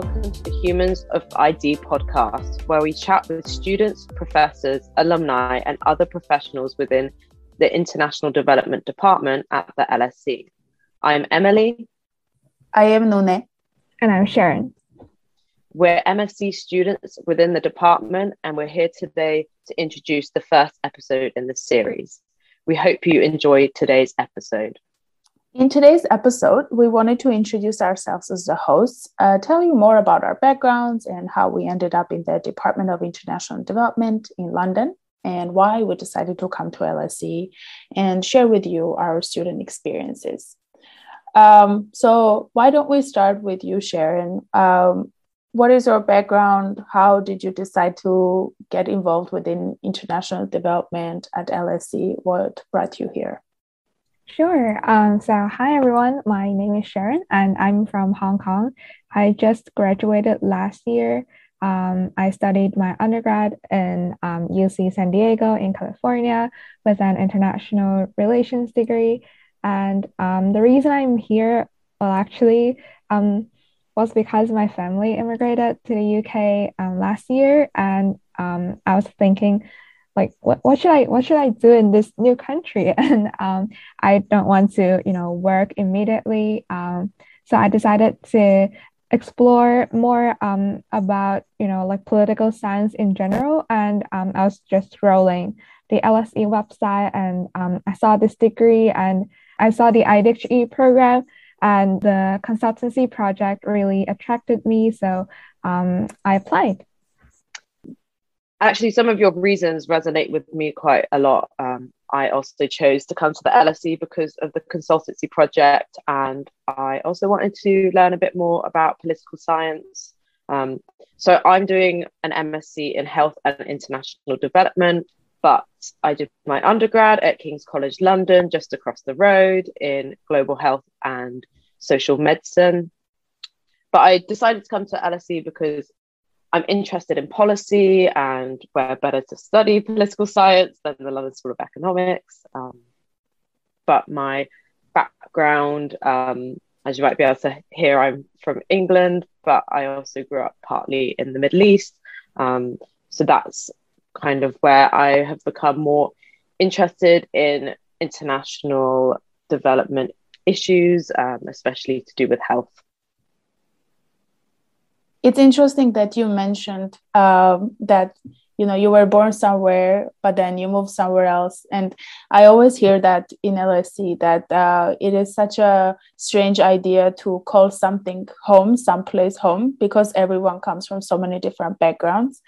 welcome to the Humans of ID podcast, where we chat with students, professors, alumni, and other professionals within the International Development Department at the LSE. I'm Emily. I am Nune. And I'm Sheren. We're MSc students within the department, and we're here today to introduce the first episode in the series. We hope you enjoy today's episode. In today's episode, we wanted to introduce ourselves as the hosts, uh, tell you more about our backgrounds and how we ended up in the Department of International Development in London and why we decided to come to LSE and share with you our student experiences. Um, so, why don't we start with you, Sheren? Um, what is your background? How did you decide to get involved within international development at LSE? What brought you here? Sure. Um, so, hi everyone. My name is Sheren, and I'm from Hong Kong. I just graduated last year. Um, I studied my undergrad in um, UC San Diego in California with an international relations degree. And um, the reason I'm here, well, actually, um, was because my family immigrated to the UK um, last year, and um, I was thinking, like, what, what should I what should I do in this new country? And um, I don't want to, you know, work immediately. Um, so I decided to explore more um, about, you know, like political science in general. And um, I was just scrolling the LSE website, and um, I saw this degree, and I saw the IDHE program and the consultancy project really attracted me. So um, I applied. Actually, some of your reasons resonate with me quite a lot. Um, I also chose to come to the LSE because of the consultancy project, and I also wanted to learn a bit more about political science. Um, so I'm doing an MSc in Health and International Development, but I did my undergrad at King's College London, just across the road in global health and social medicine. But I decided to come to LSE because I'm interested in policy and where better to study political science than the London School of Economics. Um, but my background, um, as you might be able to hear, I'm from England, but I also grew up partly in the Middle East. Um, so that's kind of where I have become more interested in international development issues, um, especially to do with health. It's interesting that you mentioned um, that you know you were born somewhere but then you move somewhere else. And i always hear that in lse that uh, it is such a strange idea to call something home someplace home because everyone comes from so many different backgrounds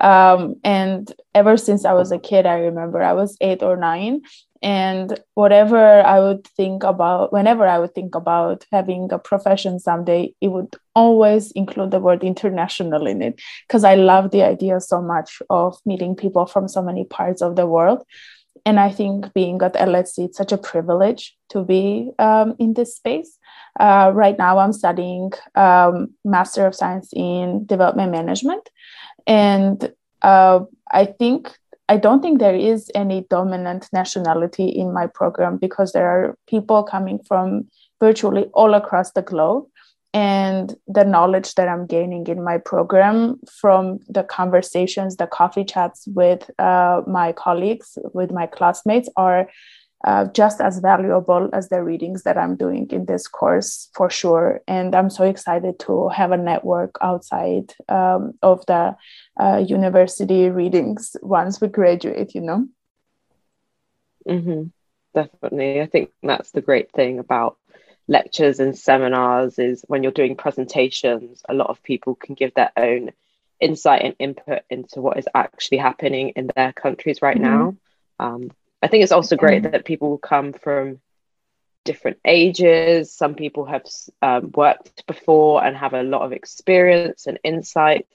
um, and ever since i was a kid i remember i was eight or nine. And whatever i would think about whenever i would think about having a profession someday it would always include the word international in it because i love the idea so much of meeting people from so many parts of the world. And i think being at lse it's such a privilege to be um, in this space. Uh, right now i'm studying um, master of science in development management and uh, i think I don't think there is any dominant nationality in my program because there are people coming from virtually all across the globe. And the knowledge that I'm gaining in my program from the conversations, the coffee chats with uh, my colleagues, with my classmates, are uh, just as valuable as the readings that I'm doing in this course for sure. And I'm so excited to have a network outside um, of the uh, university readings once we graduate, you know? Mm-hmm. Definitely. I think that's the great thing about lectures and seminars is when you're doing presentations, a lot of people can give their own insight and input into what is actually happening in their countries right mm-hmm. now. Um, I think it's also great that people come from different ages. Some people have um, worked before and have a lot of experience and insight.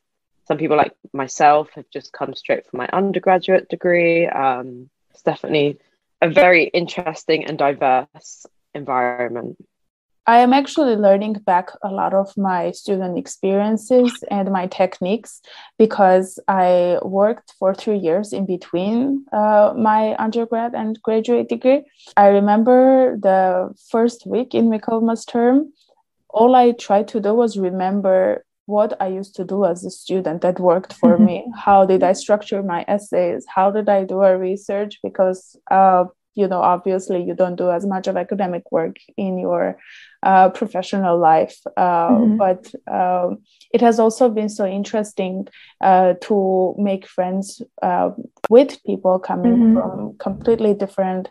Some people, like myself, have just come straight from my undergraduate degree. Um, it's definitely a very interesting and diverse environment. I am actually learning back a lot of my student experiences and my techniques because I worked for three years in between uh, my undergrad and graduate degree. I remember the first week in Michaelmas term, all I tried to do was remember what I used to do as a student that worked for mm-hmm. me. How did I structure my essays? How did I do a research? Because uh, you know, obviously, you don't do as much of academic work in your uh, professional life, uh, mm-hmm. but um, it has also been so interesting uh, to make friends uh, with people coming mm-hmm. from completely different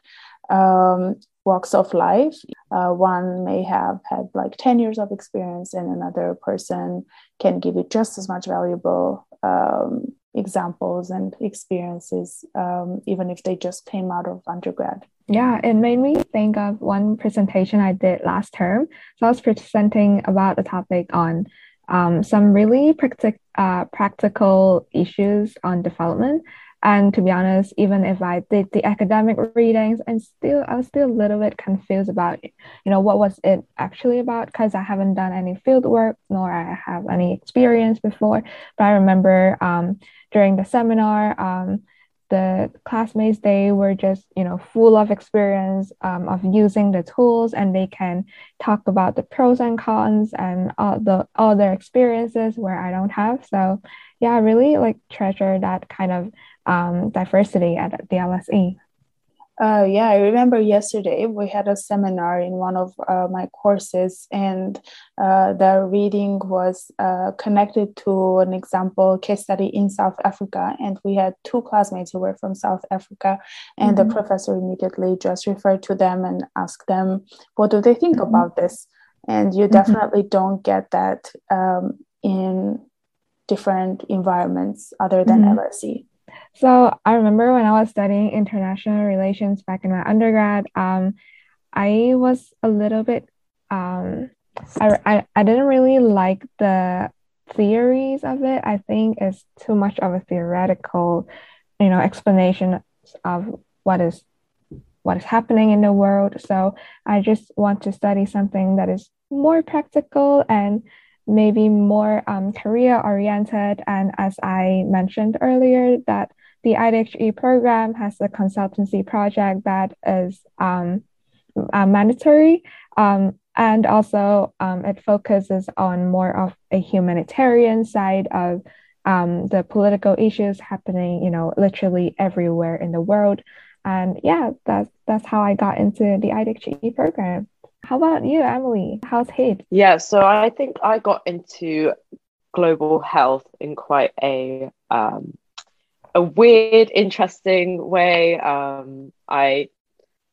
um, walks of life. Uh, one may have had like 10 years of experience, and another person can give you just as much valuable um, examples and experiences, um, even if they just came out of undergrad. Yeah, it made me think of one presentation I did last term. So I was presenting about a topic on um, some really practic- uh, practical issues on development. And to be honest, even if I did the academic readings, and still I was still a little bit confused about, you know, what was it actually about? Because I haven't done any field work nor I have any experience before. But I remember um, during the seminar, um, the classmates they were just you know full of experience um, of using the tools and they can talk about the pros and cons and all the all their experiences where i don't have so yeah i really like treasure that kind of um, diversity at the lse uh, yeah, I remember yesterday we had a seminar in one of uh, my courses, and uh, the reading was uh, connected to an example case study in South Africa. And we had two classmates who were from South Africa, and mm-hmm. the professor immediately just referred to them and asked them, What do they think mm-hmm. about this? And you mm-hmm. definitely don't get that um, in different environments other than mm-hmm. LSE. So I remember when I was studying international relations back in my undergrad, um, I was a little bit, um, I, I, I didn't really like the theories of it. I think it's too much of a theoretical, you know, explanation of what is what is happening in the world. So I just want to study something that is more practical and maybe more um, career oriented. And as I mentioned earlier, that the IDHE program has a consultancy project that is um, uh, mandatory. Um, and also, um, it focuses on more of a humanitarian side of um, the political issues happening, you know, literally everywhere in the world. And yeah, that's that's how I got into the IDHE program. How about you, Emily? How's HIT? Yeah, so I think I got into global health in quite a um, a weird, interesting way. Um, I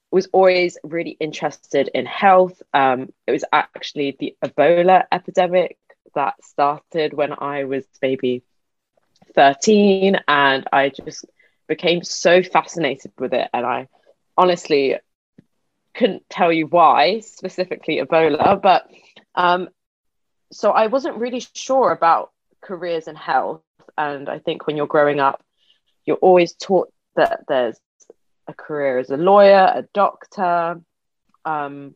was always really interested in health. Um, it was actually the Ebola epidemic that started when I was maybe 13, and I just became so fascinated with it. And I honestly couldn't tell you why specifically Ebola, but um, so I wasn't really sure about careers in health. And I think when you're growing up, you're always taught that there's a career as a lawyer, a doctor. Um,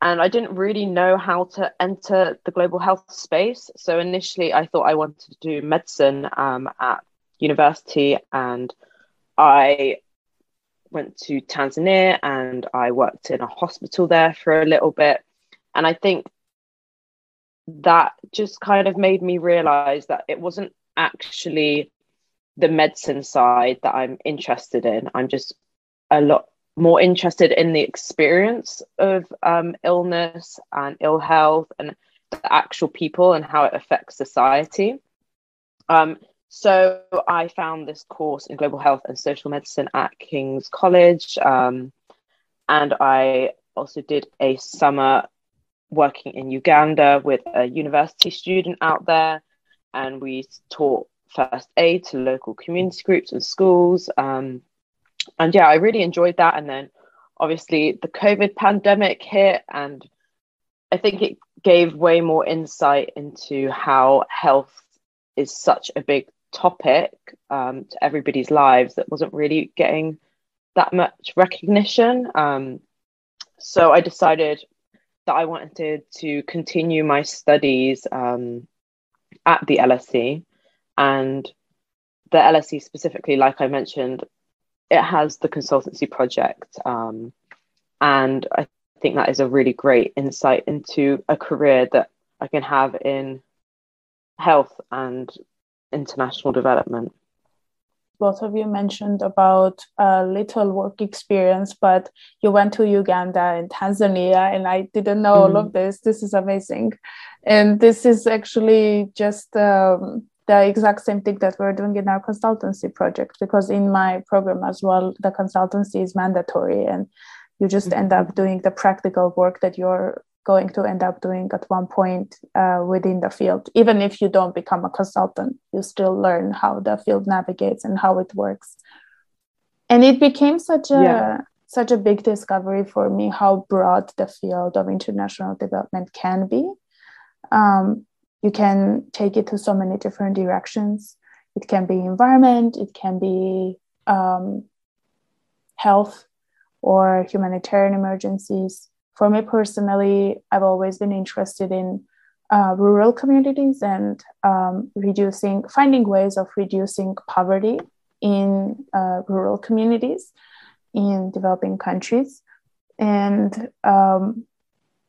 and I didn't really know how to enter the global health space. So initially, I thought I wanted to do medicine um, at university, and I went to Tanzania and I worked in a hospital there for a little bit. And I think that just kind of made me realize that it wasn't actually the medicine side that I'm interested in. I'm just a lot more interested in the experience of um, illness and ill health and the actual people and how it affects society. Um, so I found this course in global health and social medicine at King's College. Um, and I also did a summer working in Uganda with a university student out there. And we taught first aid to local community groups and schools. Um, and yeah, I really enjoyed that. And then obviously the COVID pandemic hit, and I think it gave way more insight into how health is such a big topic um, to everybody's lives that wasn't really getting that much recognition. Um, so I decided that I wanted to continue my studies um, at the LSE. And the LSE specifically, like I mentioned, it has the consultancy project. Um, and I think that is a really great insight into a career that I can have in health and international development both of you mentioned about a little work experience, but you went to Uganda and Tanzania, and I didn't know mm. all of mm. this. This is amazing. And this is actually just um, the exact same thing that we're doing in our consultancy project, because in my program as well, the consultancy is mandatory, and you just mm-hmm. end up doing the practical work that you're going to end up doing at one point uh, within the field. Even if you don't become a consultant, you still learn how the field navigates and how it works. And it became such a yeah. such a big discovery for me how broad the field of international development can be. Um, you can take it to so many different directions. It can be environment, it can be um, health or humanitarian emergencies for me personally, I've always been interested in uh, rural communities and um, reducing, finding ways of reducing poverty in uh, rural communities in developing countries. And um,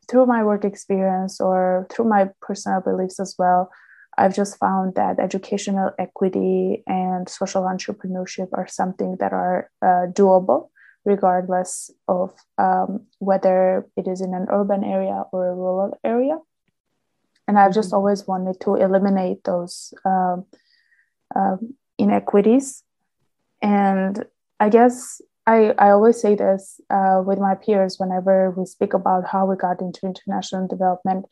through my work experience or through my personal beliefs as well, I've just found that educational equity and social entrepreneurship are something that are uh, doable regardless of um, whether it is in an urban area or a rural area. And I've just mm-hmm. always wanted to eliminate those um, um, inequities. And I guess I, I always say this uh, with my peers whenever we speak about how we got into international development.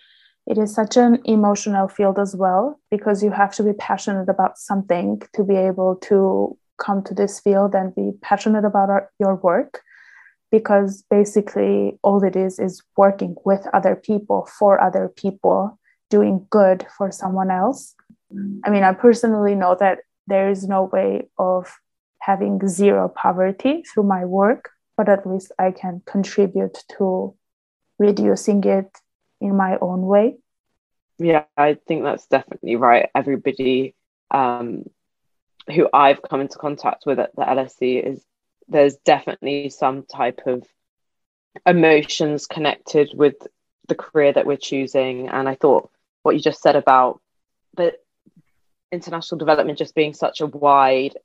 It is such an emotional field as well because you have to be passionate about something to be able to come to this field and be passionate about our, your work because basically all it is is working with other people for other people doing good for someone else. I mean i personally know that there is no way of having zero poverty through my work but at least i can contribute to reducing it in my own way. Yeah i think that's definitely right. Everybody um, who I've come into contact with at the LSE is there's definitely some type of emotions connected with the career that we're choosing. And I thought what you just said about the international development just being such a wide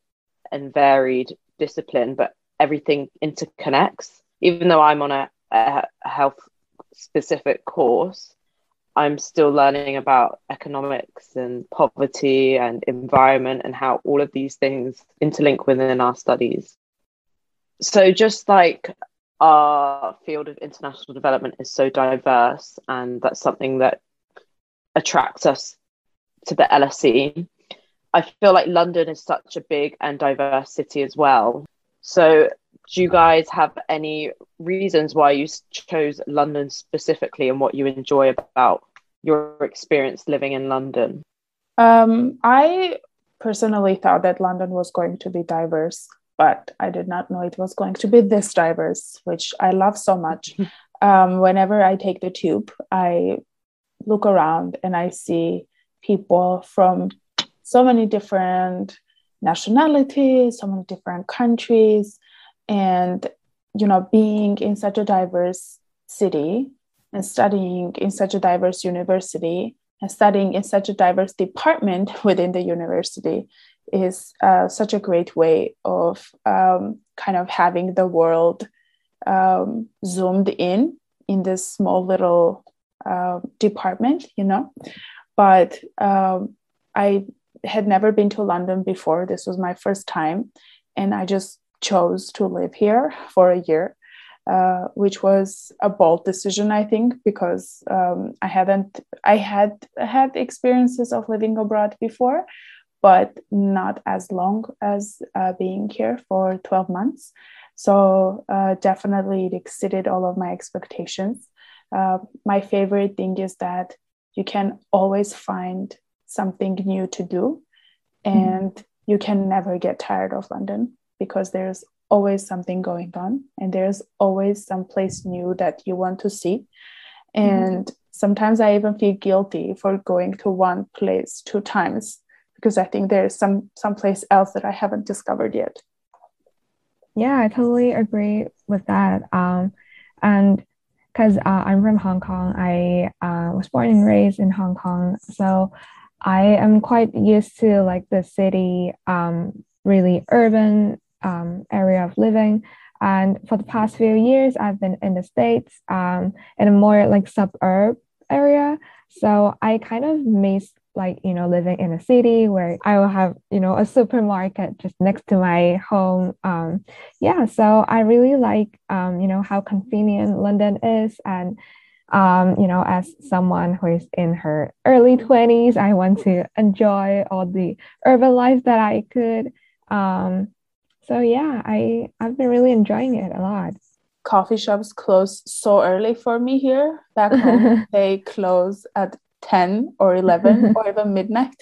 and varied discipline, but everything interconnects. Even though I'm on a, a health specific course, I'm still learning about economics and poverty and environment and how all of these things interlink within our studies. So, just like our field of international development is so diverse, and that's something that attracts us to the LSE, I feel like London is such a big and diverse city as well. So, do you guys have any reasons why you chose London specifically and what you enjoy about your experience living in London? Um, I personally thought that London was going to be diverse, but I did not know it was going to be this diverse, which I love so much. um, whenever I take the tube, I look around and I see people from so many different nationalities, so many different countries, and you know, being in such a diverse city and studying in such a diverse university and studying in such a diverse department within the university is uh, such a great way of um, kind of having the world um, zoomed in in this small little uh, department, you know. But um, I had never been to London before. This was my first time, and I just chose to live here for a year uh, which was a bold decision, I think, because um, I hadn't I had had experiences of living abroad before, but not as long as uh, being here for twelve months. So uh, definitely, it exceeded all of my expectations. Uh, my favorite thing is that you can always find something new to do, mm-hmm. and mm-hmm. you can never get tired of London because there's always something going on and there's always some place new that you want to see mm-hmm. and mm-hmm. sometimes i even feel guilty for going to one place two times because i think there's some some place else that i haven't discovered yet yeah i totally agree with that um, and because uh, i'm from hong kong i uh, was born and raised in hong kong so I am quite used to like the city, um, really urban um, area of living. And for the past few years, I've been in the States um, in a more like suburb area. So I kind of miss like, you know, living in a city where I will have, you know, a supermarket just next to my home. Um, yeah, so I really like, um, you know, how convenient London is. And, um, you know, as someone who is in her early 20s, I want to enjoy all the urban life that I could. Um, so yeah, I I've been really enjoying it a lot. Coffee shops close so early for me here. Back home, they close at 10 or 11 or even midnight.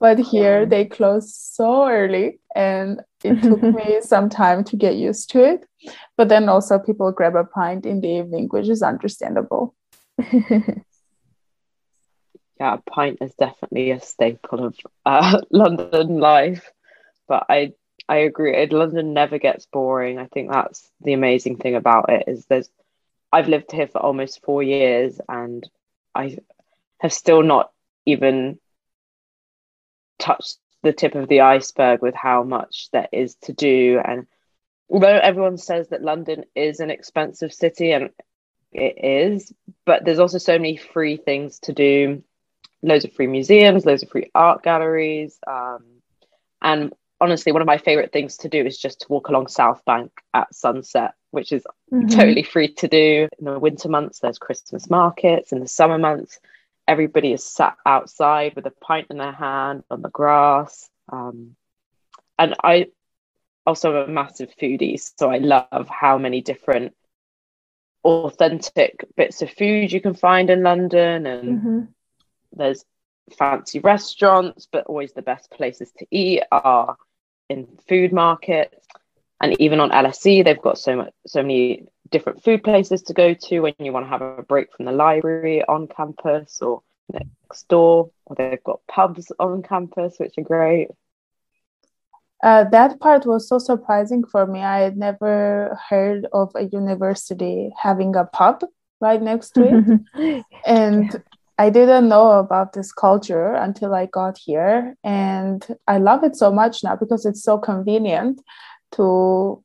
But here they close so early and it took me some time to get used to it. But then also people grab a pint in the evening, which is understandable. yeah, a pint is definitely a staple of uh, London life. But I I agree. London never gets boring. I think that's the amazing thing about it is there's I've lived here for almost four years and I have still not even touched the tip of the iceberg with how much there is to do. And although everyone says that London is an expensive city and it is, but there's also so many free things to do loads of free museums, loads of free art galleries. Um, and honestly, one of my favorite things to do is just to walk along South Bank at sunset, which is mm-hmm. totally free to do. In the winter months, there's Christmas markets. In the summer months, everybody is sat outside with a pint in their hand on the grass. Um, and I also am a massive foodie, so I love how many different authentic bits of food you can find in London. And mm-hmm. there's fancy restaurants, but always the best places to eat are in food markets and even on LSE they've got so much so many different food places to go to when you want to have a break from the library on campus or next door or they've got pubs on campus which are great. Uh, that part was so surprising for me. I had never heard of a university having a pub right next to it. And I didn't know about this culture until I got here. And I love it so much now because it's so convenient to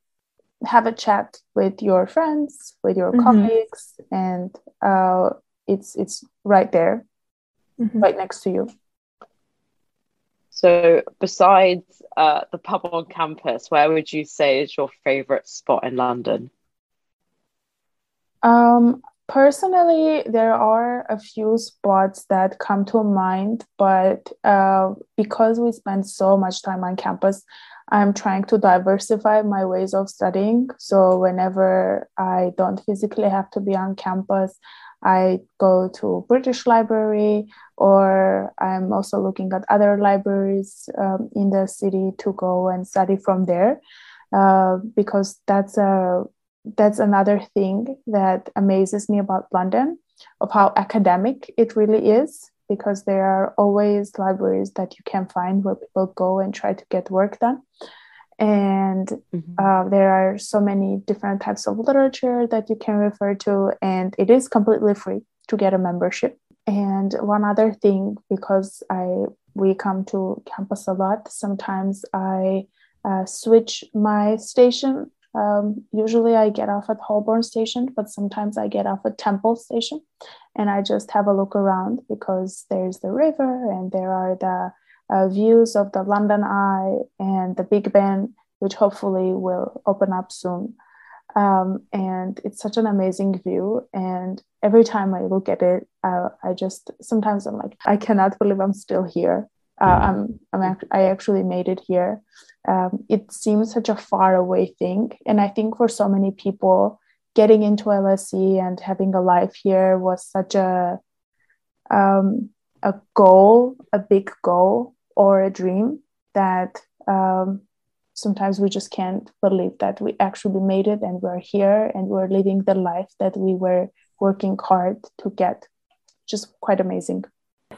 have a chat with your friends, with your mm-hmm. colleagues, and uh, it's it's right there, mm-hmm. right next to you. So, besides uh, the pub on campus, where would you say is your favorite spot in London? Um, Personally, there are a few spots that come to mind, but uh, because we spend so much time on campus, I'm trying to diversify my ways of studying. So whenever I don't physically have to be on campus, I go to British Library, or I'm also looking at other libraries um, in the city to go and study from there, uh, because that's a that's another thing that amazes me about London, of how academic it really is, because there are always libraries that you can find where people go and try to get work done. And mm-hmm. uh, there are so many different types of literature that you can refer to, and it is completely free to get a membership. And one other thing, because I we come to campus a lot, sometimes I uh, switch my station um, usually I get off at Holborn Station, but sometimes I get off at Temple Station and I just have a look around because there's the river and there are the uh, views of the London Eye and the Big Ben, which hopefully will open up soon. Um, and it's such an amazing view. And every time I look at it, uh, I just sometimes I'm like, I cannot believe I'm still here. Uh, I'm, I'm act- I actually made it here um, it seems such a far away thing. And I think for so many people, getting into LSE and having a life here was such a um, a goal, a big goal, or a dream that um, sometimes we just can't believe that we actually made it and we're here and we're living the life that we were working hard to get. Just quite amazing.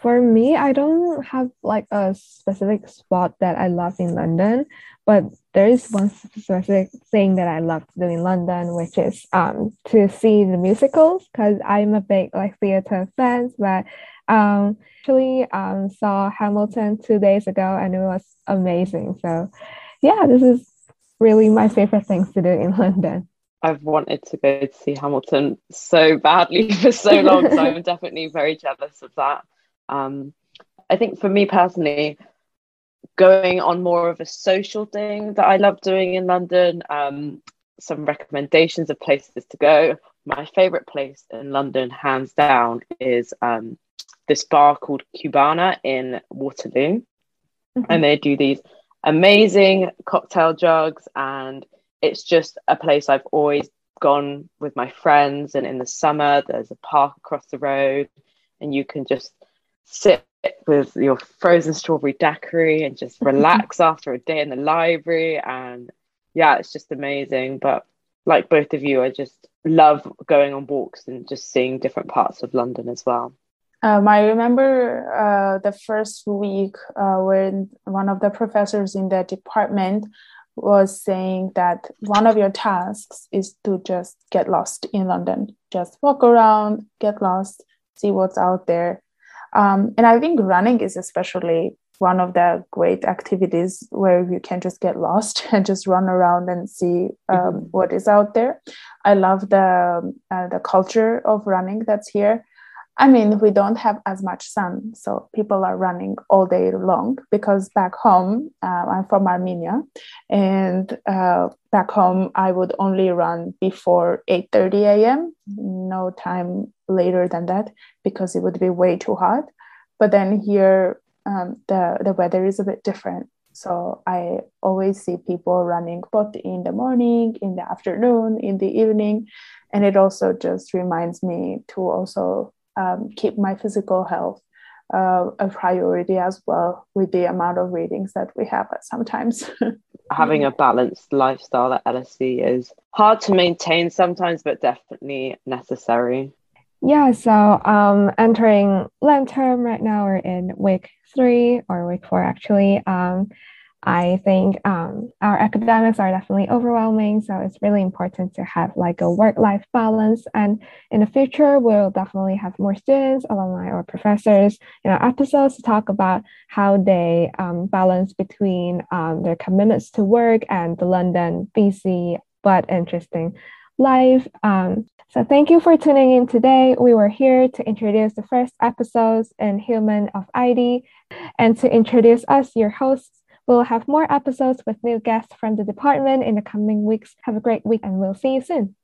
For me, I don't have like a specific spot that I love in London, but there is one specific thing that I love to do in London, which is um to see the musicals because I'm a big like theater fan. But Um, actually um, saw Hamilton two days ago and it was amazing. So yeah, this is really my favorite things to do in London. I've wanted to go to see Hamilton so badly for so long, so I'm definitely very jealous of that. Um, I think for me personally, going on more of a social thing that I love doing in London, um, some recommendations of places to go. My favorite place in London, hands down, is um, this bar called Cubana in Waterloo. Mm-hmm. And they do these amazing cocktail jugs and it's just a place I've always gone with my friends. And in the summer, there's a park across the road, and you can just sit with your frozen strawberry daiquiri and just relax after a day in the library. And yeah, it's just amazing. But like both of you, I just love going on walks and just seeing different parts of London as well. Um, I remember uh, the first week uh, when one of the professors in the department was saying that one of your tasks is to just get lost in London, just walk around, get lost, see what's out there. Um, and I think running is especially one of the great activities where you can just get lost and just run around and see um, mm-hmm. what is out there. I love the uh, the culture of running that's here. I mean, we don't have as much sun, so people are running all day long. Because back home, uh, I'm from Armenia, and uh, back home I would only run before 8:30 a.m. No time later than that, because it would be way too hot. But then here, um, the the weather is a bit different, so I always see people running both in the morning, in the afternoon, in the evening, and it also just reminds me to also um, keep my physical health uh, a priority as well with the amount of readings that we have at sometimes. Having a balanced lifestyle at LSE is hard to maintain sometimes, but definitely necessary. Yeah, so um, entering Lent term right now, we're in week three or week four actually. Um, I think um, our academics are definitely overwhelming, so it's really important to have like a work-life balance. And in the future, we'll definitely have more students, alumni, or professors in our episodes to talk about how they um, balance between um, their commitments to work and the London busy but interesting life. Um, so thank you for tuning in today. We were here to introduce the first episodes in Human of ID and to introduce us, your hosts. We'll have more episodes with new guests from the department in the coming weeks. Have a great week and we'll see you soon.